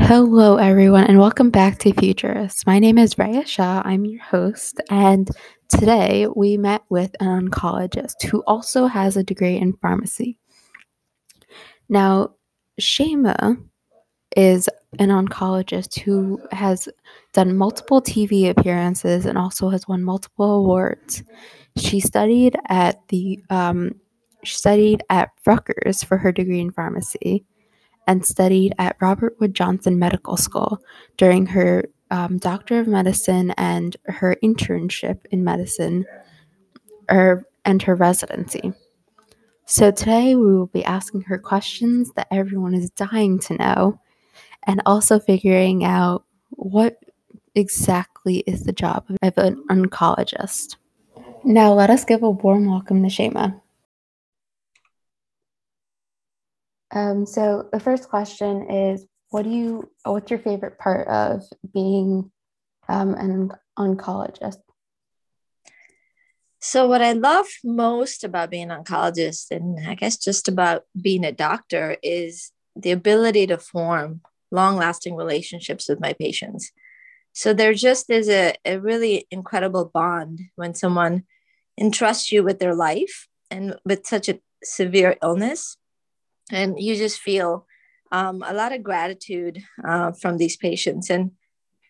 Hello, everyone, and welcome back to Futurists. My name is Raya Shah. I'm your host, and today we met with an oncologist who also has a degree in pharmacy. Now, Shema is an oncologist who has done multiple TV appearances and also has won multiple awards. She studied at the um, she studied at Rutgers for her degree in pharmacy and studied at Robert Wood Johnson Medical School during her um, Doctor of Medicine and her internship in medicine er, and her residency. So today we will be asking her questions that everyone is dying to know and also figuring out what exactly is the job of an oncologist. Now let us give a warm welcome to Shema. Um, so the first question is, what do you? What's your favorite part of being um, an oncologist? So, what I love most about being an oncologist, and I guess just about being a doctor, is the ability to form long lasting relationships with my patients. So, there just is a, a really incredible bond when someone entrusts you with their life and with such a severe illness and you just feel um, a lot of gratitude uh, from these patients. And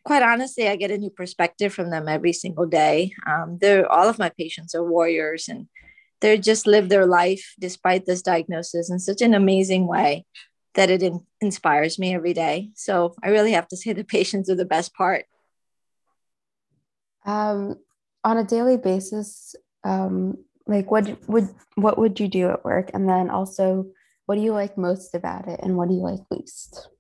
quite honestly i get a new perspective from them every single day. Um, they're all of my patients are warriors and they just live their life despite this diagnosis in such an amazing way that it in- inspires me every day. So i really have to say the patients are the best part. Um, on a daily basis um, like what would what would you do at work? And then also what do you like most about it and what do you like least?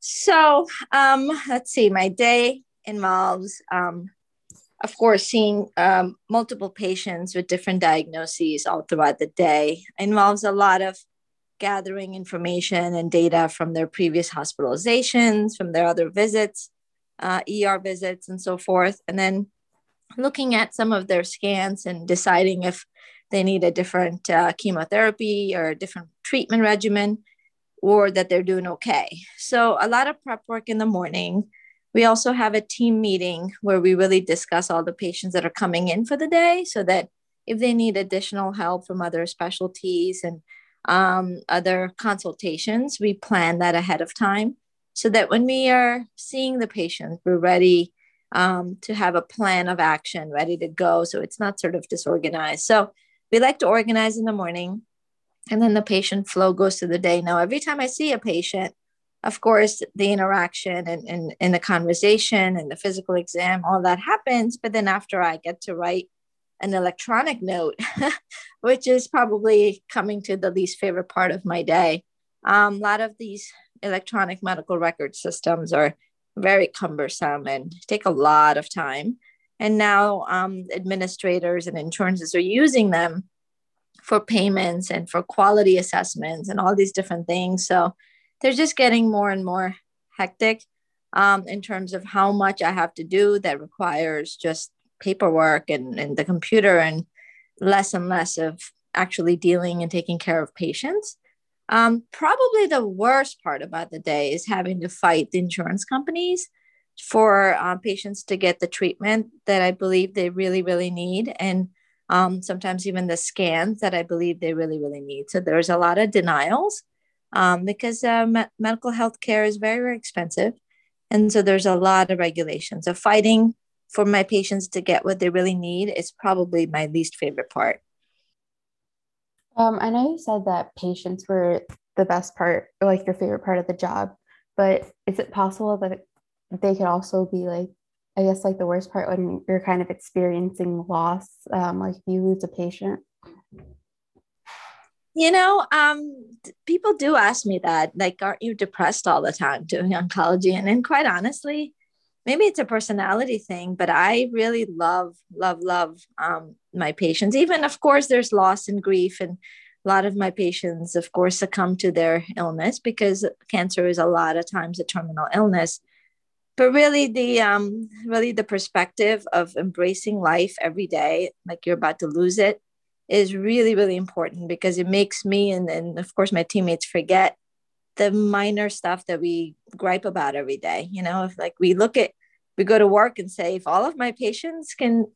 So, um, let's see, my day involves, um, of course, seeing um, multiple patients with different diagnoses all throughout the day. It involves a lot of gathering information and data from their previous hospitalizations, from their other visits, uh, ER visits, and so forth. And then looking at some of their scans and deciding if they need a different uh, chemotherapy or a different treatment regimen or that they're doing okay. So, a lot of prep work in the morning. We also have a team meeting where we really discuss all the patients that are coming in for the day so that if they need additional help from other specialties and um, other consultations, we plan that ahead of time so that when we are seeing the patient, we're ready um, to have a plan of action ready to go. So it's not sort of disorganized. So we like to organize in the morning and then the patient flow goes through the day. Now, every time I see a patient, of course, the interaction and, and, and the conversation and the physical exam, all that happens. But then after I get to write an electronic note, which is probably coming to the least favorite part of my day. Um, a lot of these electronic medical record systems are very cumbersome and take a lot of time. And now um, administrators and insurances are using them for payments and for quality assessments and all these different things. So they're just getting more and more hectic um, in terms of how much I have to do that requires just paperwork and, and the computer and less and less of actually dealing and taking care of patients. Um, probably the worst part about the day is having to fight the insurance companies for uh, patients to get the treatment that I believe they really, really need. And um, sometimes even the scans that I believe they really, really need. So there's a lot of denials um, because uh, me- medical health care is very, very expensive. And so there's a lot of regulations. So fighting for my patients to get what they really need is probably my least favorite part. Um, I know you said that patients were the best part, like your favorite part of the job, but is it possible that they could also be like i guess like the worst part when you're kind of experiencing loss um, like if you lose a patient. You know um, people do ask me that like aren't you depressed all the time doing oncology? And, and quite honestly maybe it's a personality thing but i really love love love um, my patients. Even of course there's loss and grief and a lot of my patients of course succumb to their illness because cancer is a lot of times a terminal illness but really the um really the perspective of embracing life every day like you're about to lose it is really really important because it makes me and, and of course my teammates forget the minor stuff that we gripe about every day. You know, if like we look at, we go to work and say, if all of my patients can,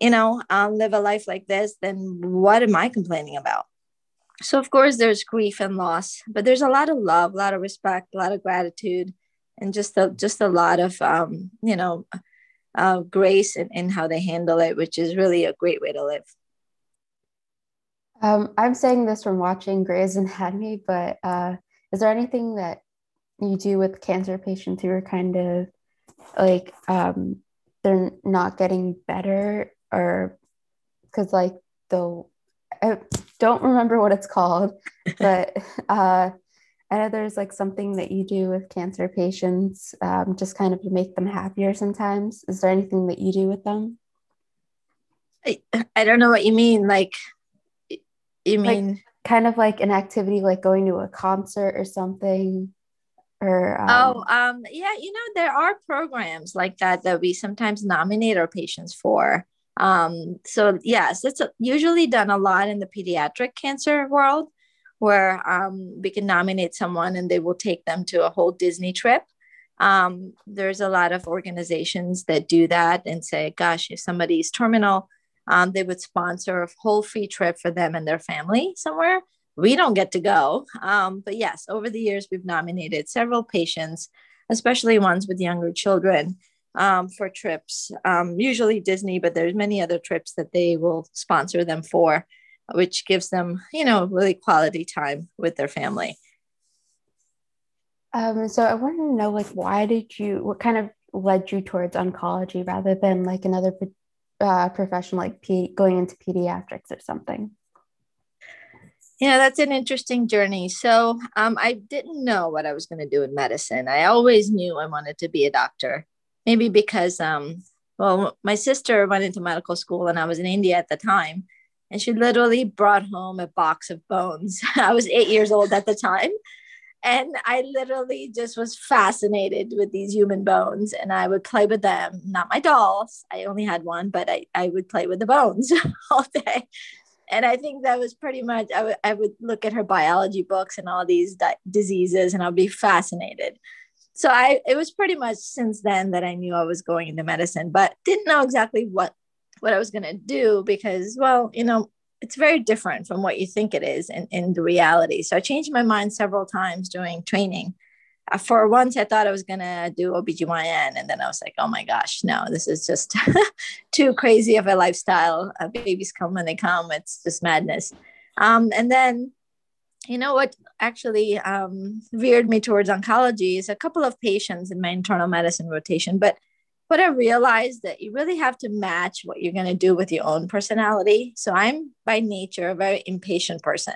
you know, um, live a life like this, then what am I complaining about? So, of course, there's grief and loss, but there's a lot of love, a lot of respect, a lot of gratitude, and just a, just a lot of, um, you know, uh, grace in, in how they handle it, which is really a great way to live. Um, I'm saying this from watching Grey's Anatomy, but uh, is there anything that you do with cancer patients who are kind of like um, they're not getting better or because like the I don't remember what it's called, but uh, I know there's like something that you do with cancer patients um, just kind of to make them happier sometimes. Is there anything that you do with them? I, I don't know what you mean. Like, you mean like, kind of like an activity like going to a concert or something or um... oh um yeah you know there are programs like that that we sometimes nominate our patients for um so yes it's usually done a lot in the pediatric cancer world where um, we can nominate someone and they will take them to a whole disney trip um, there's a lot of organizations that do that and say gosh if somebody's terminal um, they would sponsor a whole free trip for them and their family somewhere. We don't get to go. Um, but yes, over the years, we've nominated several patients, especially ones with younger children, um, for trips, um, usually Disney, but there's many other trips that they will sponsor them for, which gives them, you know, really quality time with their family. Um, so I wanted to know, like, why did you, what kind of led you towards oncology rather than like another uh, profession like P- going into pediatrics or something? Yeah, that's an interesting journey. So um, I didn't know what I was going to do in medicine. I always knew I wanted to be a doctor. Maybe because, um, well, my sister went into medical school and I was in India at the time. And she literally brought home a box of bones. I was eight years old at the time and I literally just was fascinated with these human bones and I would play with them, not my dolls. I only had one, but I, I would play with the bones all day. And I think that was pretty much, I, w- I would look at her biology books and all these di- diseases and I'd be fascinated. So I, it was pretty much since then that I knew I was going into medicine, but didn't know exactly what, what I was going to do because, well, you know, it's very different from what you think it is in, in the reality. So I changed my mind several times during training. Uh, for once, I thought I was going to do OBGYN. And then I was like, oh my gosh, no, this is just too crazy of a lifestyle. Uh, babies come when they come. It's just madness. Um, and then, you know what actually um, veered me towards oncology is a couple of patients in my internal medicine rotation. But but I realized that you really have to match what you're going to do with your own personality. So I'm by nature a very impatient person.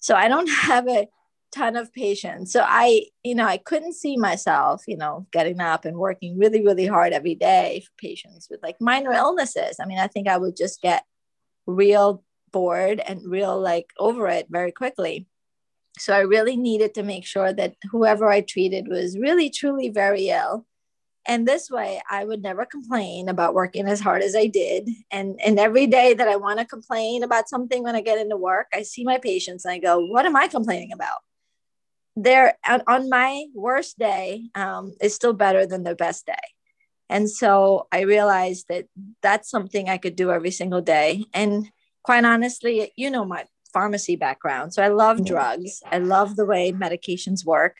So I don't have a ton of patience. So I, you know, I couldn't see myself, you know, getting up and working really, really hard every day for patients with like minor illnesses. I mean, I think I would just get real bored and real like over it very quickly. So I really needed to make sure that whoever I treated was really, truly very ill and this way i would never complain about working as hard as i did. And and every day that i want to complain about something when i get into work i see my patients and i go what am i complaining about? They're on my worst day um, is still better than their best day. And so i realized that that's something i could do every single day. And quite honestly you know my pharmacy background so i love drugs. I love the way medications work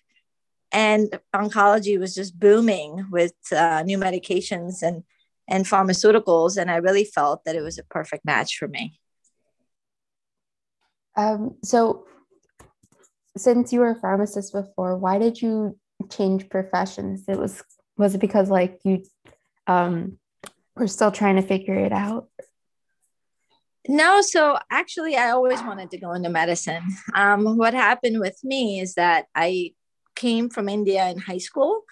and oncology was just booming with uh, new medications and and pharmaceuticals and i really felt that it was a perfect match for me. Um, so since you were a pharmacist before why did you change professions? It was was it because like you um, were still trying to figure it out? No, so actually, I always wanted to go into medicine. Um, what happened with me is that I came from India in high school.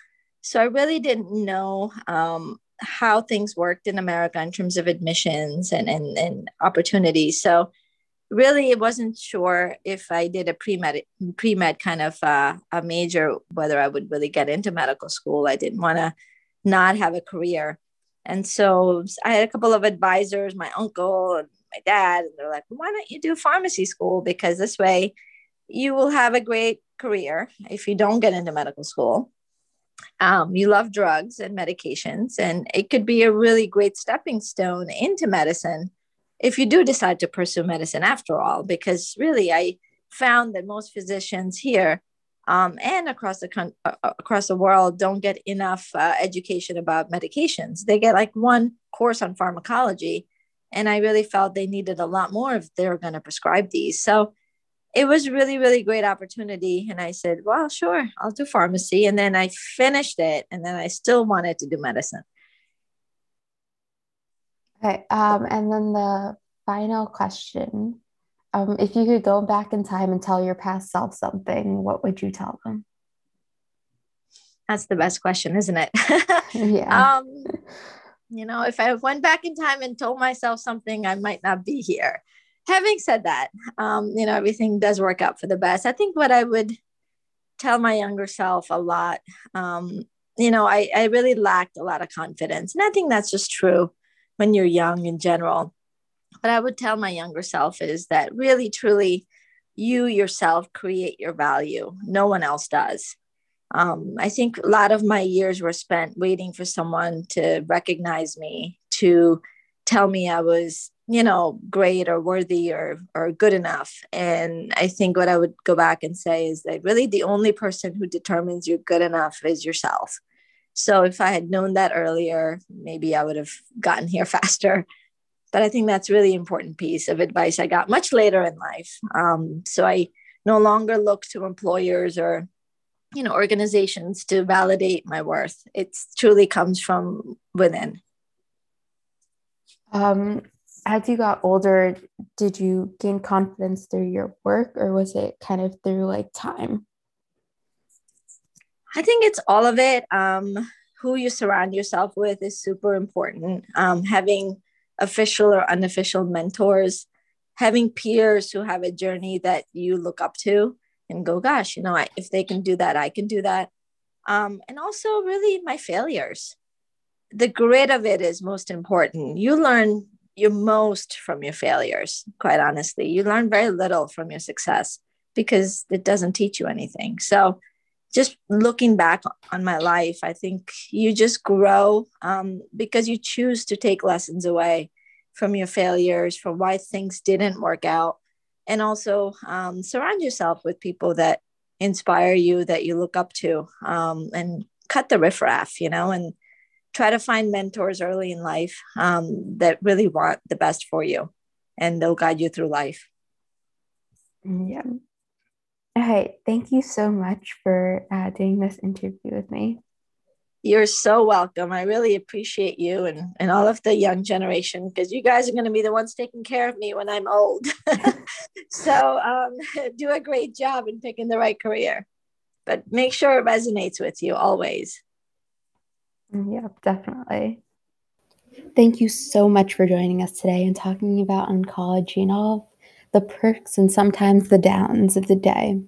So I really didn't know um, how things worked in America in terms of admissions and, and, and opportunities. So really it wasn't sure if I did a pre-med, pre-med kind of uh, a major, whether I would really get into medical school. I didn't want to not have a career. And so I had a couple of advisors, my uncle and my dad, and they're like, why don't you do pharmacy school? Because this way you will have a great career if you don't get into medical school. Um, you love drugs and medications, and it could be a really great stepping stone into medicine if you do decide to pursue medicine after all. Because really, I found that most physicians here um, and across the con- uh, uh, across the world don't get enough uh, education about medications. They get like one course on pharmacology, and I really felt they needed a lot more if they were going to prescribe these. So it was really really great opportunity, and I said, "Well, sure, I'll do pharmacy." And then I finished it, and then I still wanted to do medicine. Okay, um, and then the final question um, if you could go back in time and tell your past self something, what would you tell them? That's the best question, isn't it? yeah. Um, you know, if I went back in time and told myself something, I might not be here. Having said that, um, you know, everything does work out for the best. I think what I would tell my younger self a lot, um, you know, I, I really lacked a lot of confidence. And I think that's just true when you're young in general what I would tell my younger self is that really, truly, you yourself create your value. No one else does. Um, I think a lot of my years were spent waiting for someone to recognize me, to tell me I was, you know, great or worthy or or good enough. And I think what I would go back and say is that really the only person who determines you're good enough is yourself. So if I had known that earlier, maybe I would have gotten here faster but I think that's really important piece of advice I got much later in life. Um, so I no longer look to employers or you know organizations to validate my worth. It truly comes from within. Um, as you got older, did you gain confidence through your work, or was it kind of through like time? I think it's all of it. Um, who you surround yourself with is super important. Um, having official or unofficial mentors, having peers who have a journey that you look up to and go, gosh, you know, I, if they can do that, I can do that. Um, and also, really, my failures. The grit of it is most important. You learn your most from your failures, quite honestly. You learn very little from your success because it doesn't teach you anything. So, just looking back on my life, I think you just grow um, because you choose to take lessons away from your failures, from why things didn't work out, and also um, surround yourself with people that inspire you, that you look up to, um, and cut the riffraff, you know, and try to find mentors early in life um, that really want the best for you, and they'll guide you through life. Yeah. All right. Thank you so much for uh, doing this interview with me. You're so welcome. I really appreciate you and, and all of the young generation because you guys are going to be the ones taking care of me when I'm old. so um, do a great job in picking the right career, but make sure it resonates with you always. Yep, definitely. Thank you so much for joining us today and talking about oncology and all the perks and sometimes the downs of the day.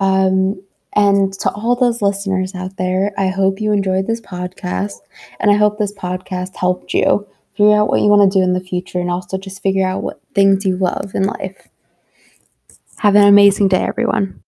Um, and to all those listeners out there, I hope you enjoyed this podcast and I hope this podcast helped you figure out what you want to do in the future and also just figure out what things you love in life. Have an amazing day, everyone.